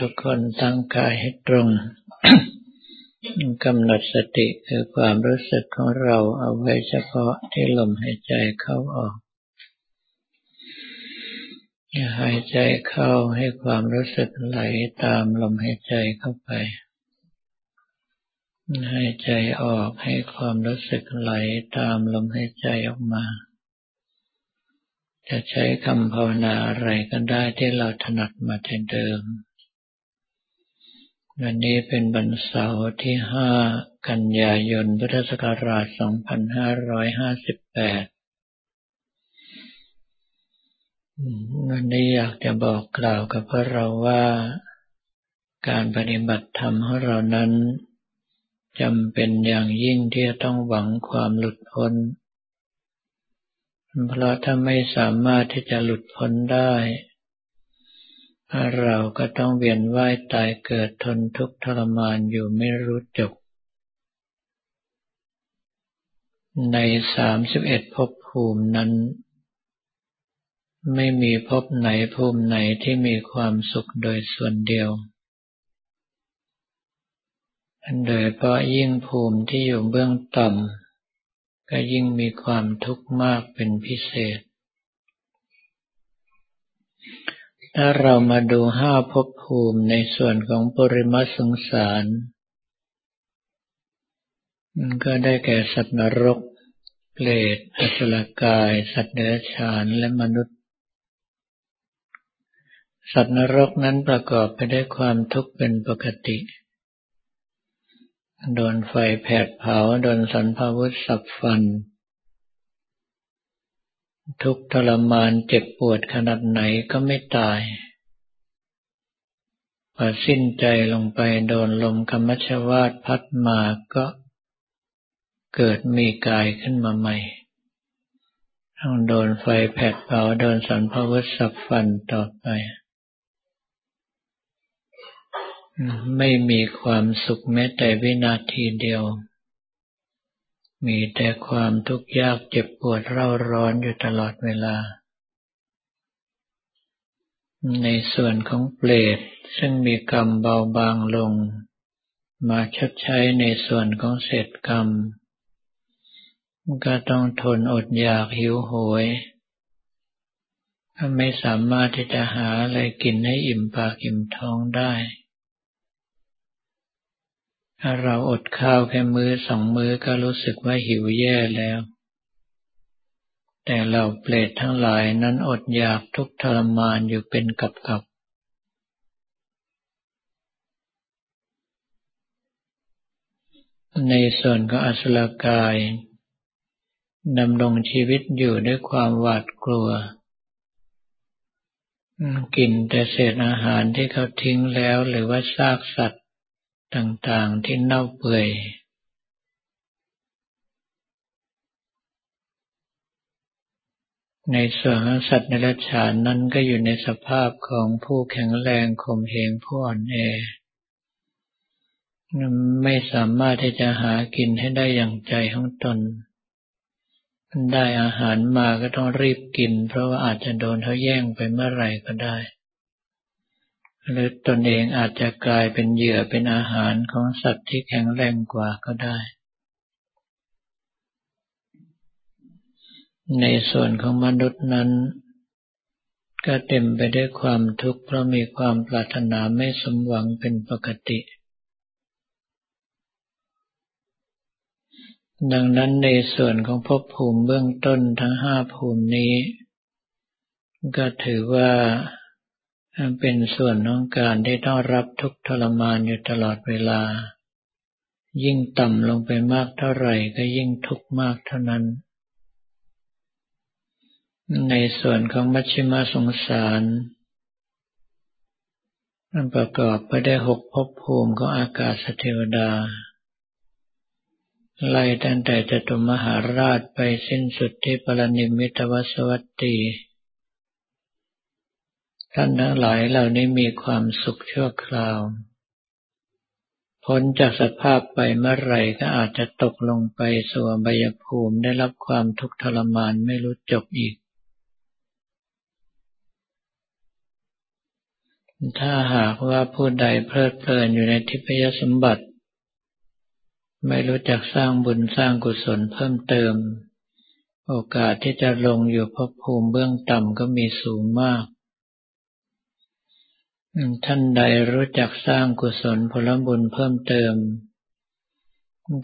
ทุกคนตั้งกายให้ตรงกำหนดสติคือความรู้สึกของเราเอาไว้เฉพาะที่ลมหายใจเข้าออกหายใจเข้าให้ความรู้สึกไหลตามลมหายใจเข้าไปหายใจออกให้ความรู้สึกไหลตามลมหายใจออกมา จะใช้คำภาวนาอะไรก็ได้ที่เราถนัดมาแต่เดิม วันนี้เป็นวันเสาร์ที่ 5 กันยายน พุทธศักราช 2558 วันนี้อยากจะบอกกล่าวกับพวกเราว่า การปฏิบัติธรรมของเรานั้นจำเป็นอย่างยิ่งที่จะต้องหวังความหลุดพ้น เพราะถ้าไม่สามารถที่จะหลุดพ้นได้ เราก็ต้องเวียนว่ายตายเกิดทนทุกข์ทรมานอยู่ไม่รู้จบ ในสามสิบเอ็ดภพภูมินั้น ไม่มีภพไหนภูมิไหนที่มีความสุขโดยส่วนเดียวโดยเพราะยิ่งภูมิที่อยู่เบื้องต่ำ ก็ยิ่งมีความทุกข์มากเป็นพิเศษ ถ้าเรามาดูห้าภพภูมิในส่วนของปริมัสงสาร มันก็ได้แก่สัตว์นรกเปรตอสุรกาย สัตว์เดรัจฉานและมนุษย์ สัตว์นรกนั้นประกอบไปด้วยความทุกข์เป็นปกติ โดนไฟแผดเผา โดนสันพาวุธสับฟัน ทุกทรมานเจ็บปวดขนาดไหนก็ไม่ตายพอสิ้นใจลงไปโดนลมกรรมชวาดพัดมาก็เกิดมีกายขึ้นมาใหม่ต้องโดนไฟแผดเผา โดนสันพวุธสับฟันต่อไป ไม่มีความสุขแม้แต่วินาทีเดียว มีแต่ความทุกข์ยากเจ็บปวดเร่าร้อนอยู่ตลอดเวลา ในส่วนของเปรตซึ่งมีกรรมเบาบางลง มาชดใช้ในส่วนของเศษกรรม ก็ต้องทนอดอยากหิวโหยไม่สามารถที่จะหาอะไรกินให้อิ่มปากอิ่มท้องได้ เราอดข้าวแค่มือสองมือก็รู้สึกว่าหิวแย่แล้ว แต่เราเปรตทั้งหลายนั้นอดอยากทุกทรมานอยู่เป็นกับกับในส่วนของอสุรกายดำรงชีวิตอยู่ด้วยความหวาดกลัว กินแต่เศษอาหารที่เขาทิ้งแล้วหรือว่าซากสัตว์ ต่างๆที่เน่าเปื่อย ในส่วนของสัตว์ในรัจฉานนั้นก็อยู่ในสภาพของผู้แข็งแรงข่มเหงผู้อ่อนแอ ไม่สามารถที่จะหากินให้ได้อย่างใจของตน ได้อาหารมาก็ต้องรีบกิน เพราะว่าอาจจะโดนเขาแย่งไปเมื่อไหร่ก็ได้ หรือตนเองอาจจะกลายเป็นเหยื่อเป็นอาหารของสัตว์ที่แข็งแรงกว่าก็ได้ ในส่วนของมนุษย์นั้น ก็เต็มไปด้วยความทุกข์เพราะมีความปรารถนาไม่สมหวังเป็นปกติ ดังนั้นในส่วนของภพภูมิเบื้องต้นทั้งห้าภูมินี้ ก็ถือว่า เป็นส่วนของการที่ต้องรับทุกทรมานอยู่ตลอดเวลา ยิ่งต่ำลงไปมากเท่าไหร่ก็ยิ่งทุกข์มากเท่านั้น ในส่วนของมัชฌิมาสงสารมันประกอบไปได้หกภพภูมิของอากาศเทวดา ไล่ตั้งแต่จตุมหาราชไปสิ้นสุดที่ปรนิมิตวสวัตตี ท่านทั้งหลายเหล่านี้มีความสุขชั่วคราว พ้นจากสภาพไปเมื่อไรก็อาจจะตกลงไปสู่บยภูมิได้รับความทุกข์ทรมานไม่รู้จบอีก ถ้าหากว่าผู้ใดเพลิดเพลินอยู่ในทิพยสมบัติ ไม่รู้จักสร้างบุญสร้างกุศลเพิ่มเติม โอกาสที่จะลงอยู่ภพภูมิเบื้องต่ำก็มีสูงมาก ท่านใดรู้จักสร้างกุศลผลบุญเพิ่มเติม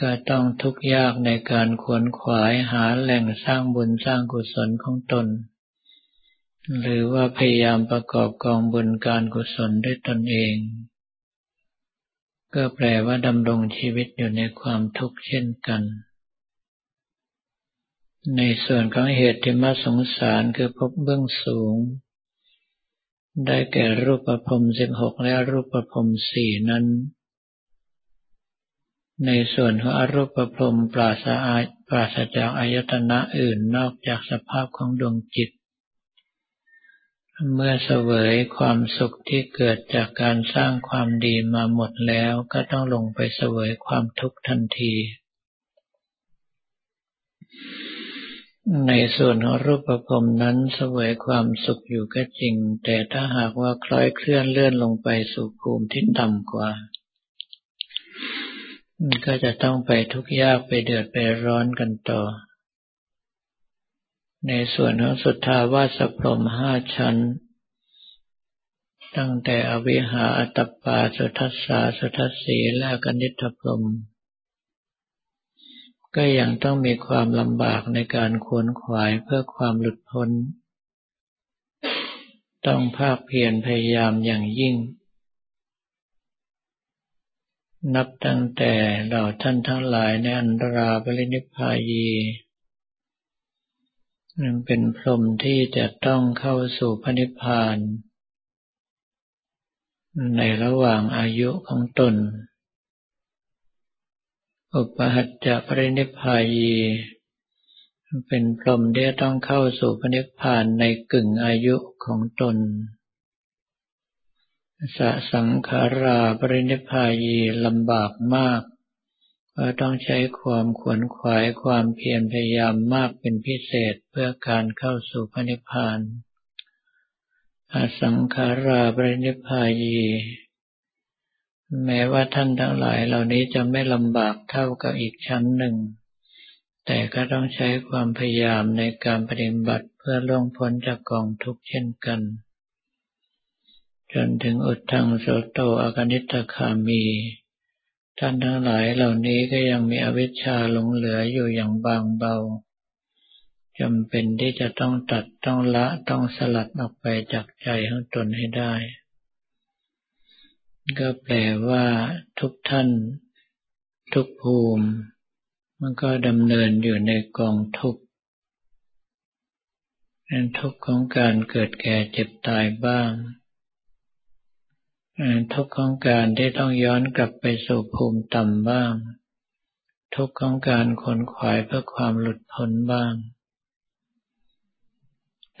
ก็ต้องทุกข์ยากในการขวนขวายหาแหล่งสร้างบุญสร้างกุศลของตน หรือว่าพยายามประกอบกองบุญการกุศลด้วยตนเอง ก็แปลว่าดำรงชีวิตอยู่ในความทุกข์เช่นกัน ในส่วนของเหตุที่มาสงสารคือพบเบื้องสูง ได้แก่รูปประพรมสิบหกและรูปประพรมสี่นั้น ในส่วนของอรูปประพรมปราศปราศจากอายตนะอื่นนอกจากสภาพของดวงจิต เมื่อเสวยความสุขที่เกิดจากการสร้างความดีมาหมดแล้วก็ต้องลงไปเสวยความทุกข์ทันที ในส่วนของรูปภพนั้นเสวยความสุขอยู่ก็จริง แต่ถ้าหากว่าคล้อยเคลื่อนเลื่อนลงไปสู่ภูมิที่ต่ำกว่า ก็จะต้องไปทุกข์ยากไปเดือดไปร้อนกันต่อ ในส่วนของสุทธาวาสพรมห้าชั้น ตั้งแต่อวิหาอัตปาสุทัสสาสุทัสสีและกนิธพรม ก็ยังต้องมีความลำบากในการขวนขวายเพื่อความหลุดพ้น ต้องภาคเพียรพยายามอย่างยิ่ง นับตั้งแต่เหล่าท่านทั้งหลายในอันตราปรินิพพายีมันเป็นพรหมที่จะต้องเข้าสู่พระนิพพาน ในระหว่างอายุของตน อุปหัจจะปรินิพพายีเป็นพรหมที่ต้องเข้าสู่พระนิพพานในกึ่งอายุของตนสสังขาราปรินิพพายีลำบากมาก ก็ต้องใช้ความขวนขวายความเพียรพยายามมากเป็นพิเศษเพื่อการเข้าสู่พระนิพพาน อสังขาราปรินิพพายี แม้ว่าท่านทั้งหลายเหล่านี้จะไม่ลำบากเท่ากับอีกชั้นหนึ่ง แต่ก็ต้องใช้ความพยายามในการปฏิบัติเพื่อล่วงพ้นจากกองทุกข์เช่นกัน จนถึงอุทธังโสโตอกนิตคามี ท่านทั้งหลายเหล่านี้ก็ยังมีอวิชชาหลงเหลืออยู่อย่างบางเบาจำเป็นที่จะต้องตัดต้องละต้องสลัดออกไปจากใจของตนให้ได้ ก็แปลว่าทุกท่าน ทุกภูมิ มันก็ดำเนินอยู่ในกองทุกข์นั้นทุกข์ของการเกิดแก่เจ็บตายบ้างทุกข์ของการที่ต้องย้อนกลับไปสู่ภูมิต่ำบ้าง ทุกข์ของการขนขวายเพื่อความหลุดพ้นบ้าง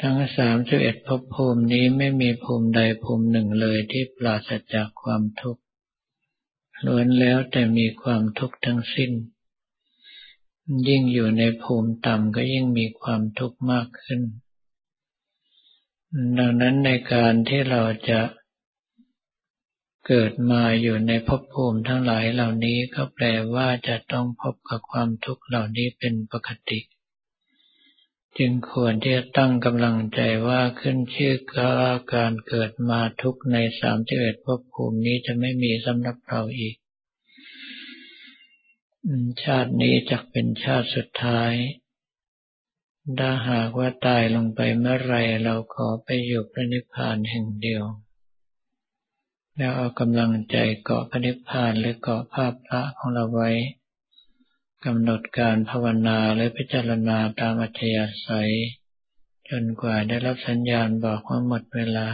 ทั้งสามสิบเอ็ดภพภูมินี้ไม่มีภูมิใดภูมิหนึ่งเลยที่ปราศจากความทุกข์ล้วนแล้วแต่มีความทุกข์ทั้งสิ้น ยิ่งอยู่ในภูมิต่ำก็ยิ่งมีความทุกข์มากขึ้น ดังนั้นในการที่เราจะเกิดมาอยู่ในภพภูมิทั้งหลายเหล่านี้ก็แปลว่าจะต้องพบกับความทุกข์เหล่านี้เป็นปกติ จึงควรที่จะตั้งกำลังใจว่าขึ้นชื่อก็การเกิดมาทุกในสามสิบเอ็ดภพภูมินี้จะไม่มีสำหรับเราอีก ชาตินี้จะเป็นชาติสุดท้าย ถ้าหากว่าตายลงไปเมื่อไรเราขอไปอยู่พระนิพพานแห่งเดียว แล้วเอากำลังใจเกาะพระนิพพานหรือเกาะภาพพระของเราไว้ กำหนดการภาวนาและพิจารณาตามอัธยาศัย จนกว่าได้รับสัญญาณบอกว่าหมดเวลา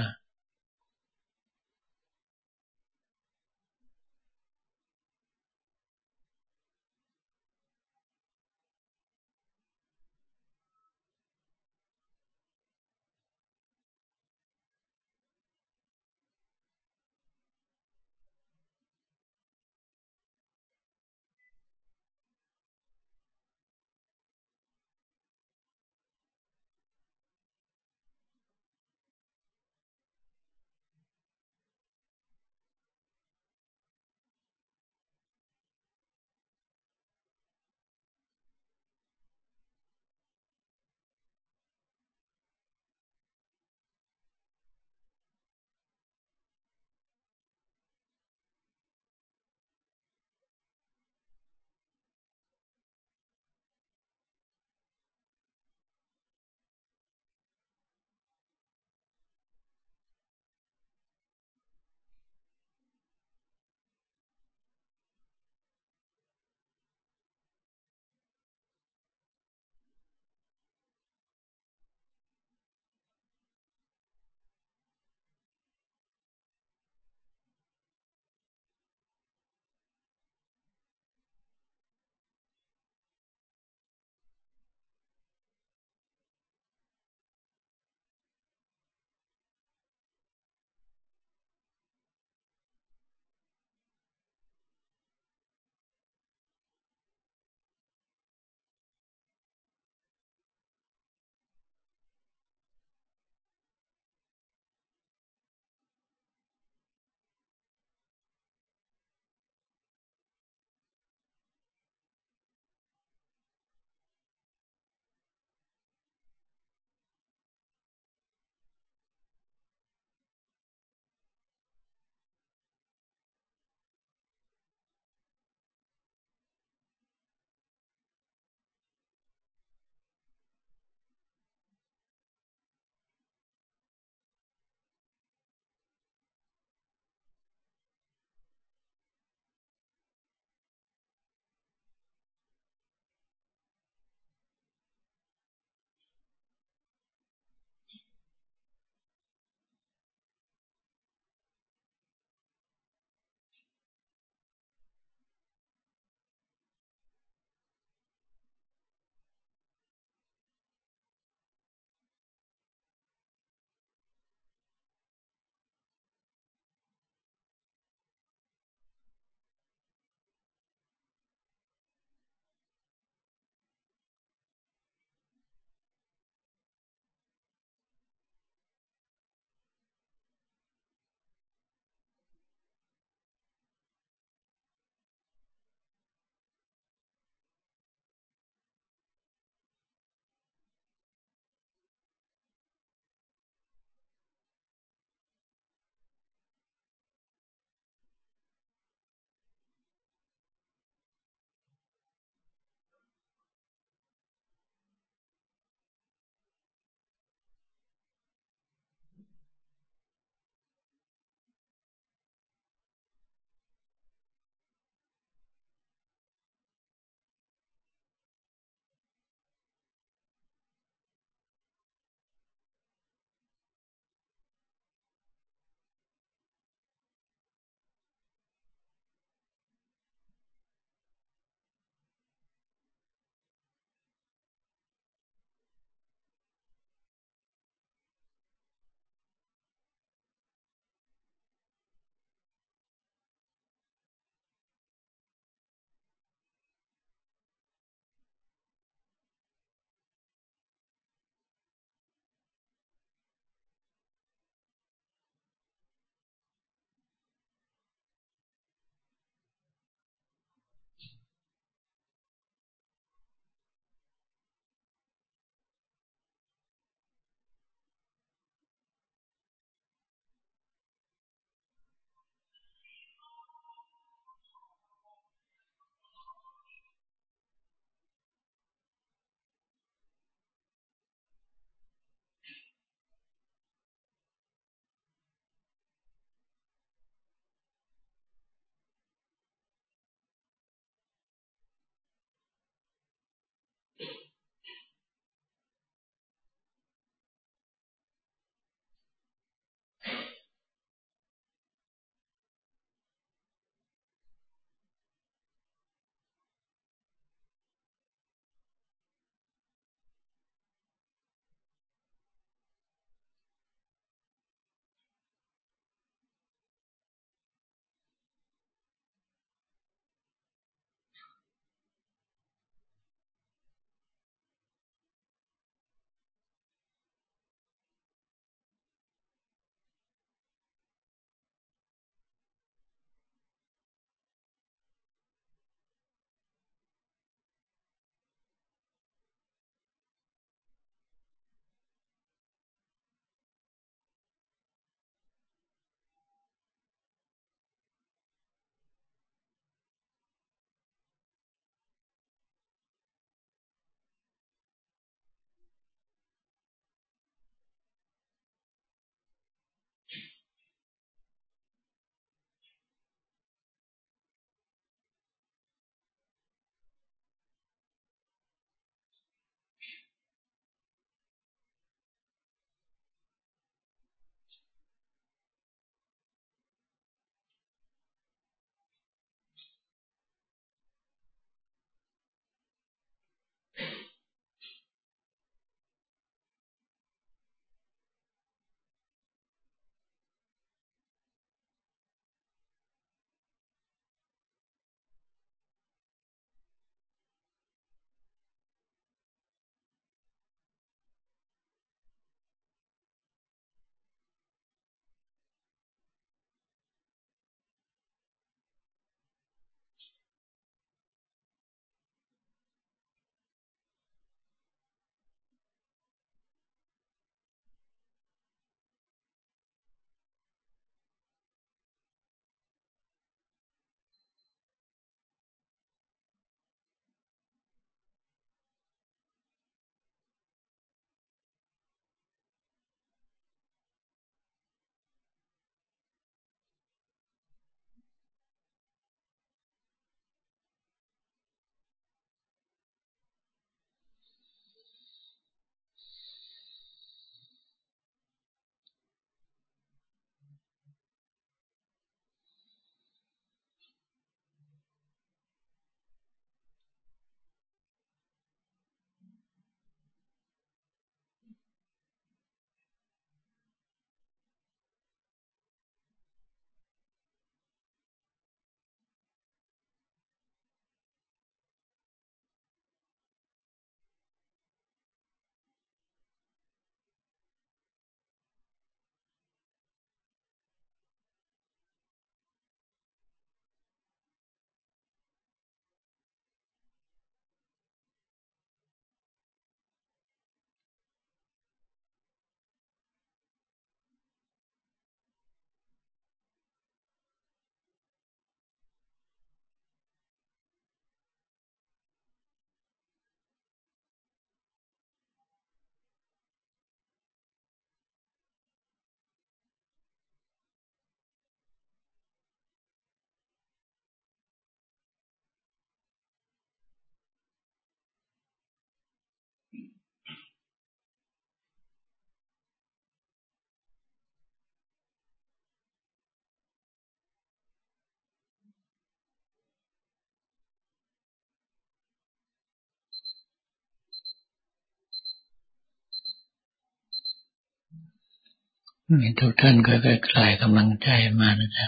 ทุกท่านก็คลายกำลังใจมานะจ๊ะ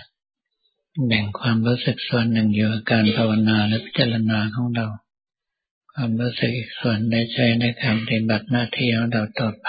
แบ่งความรู้สึกส่วนหนึ่งอยู่กับการภาวนาและพิจารณาของเรา ความรู้สึกอีกส่วนได้ใช้ในการปฏิบัติหน้าที่ของเราต่อไป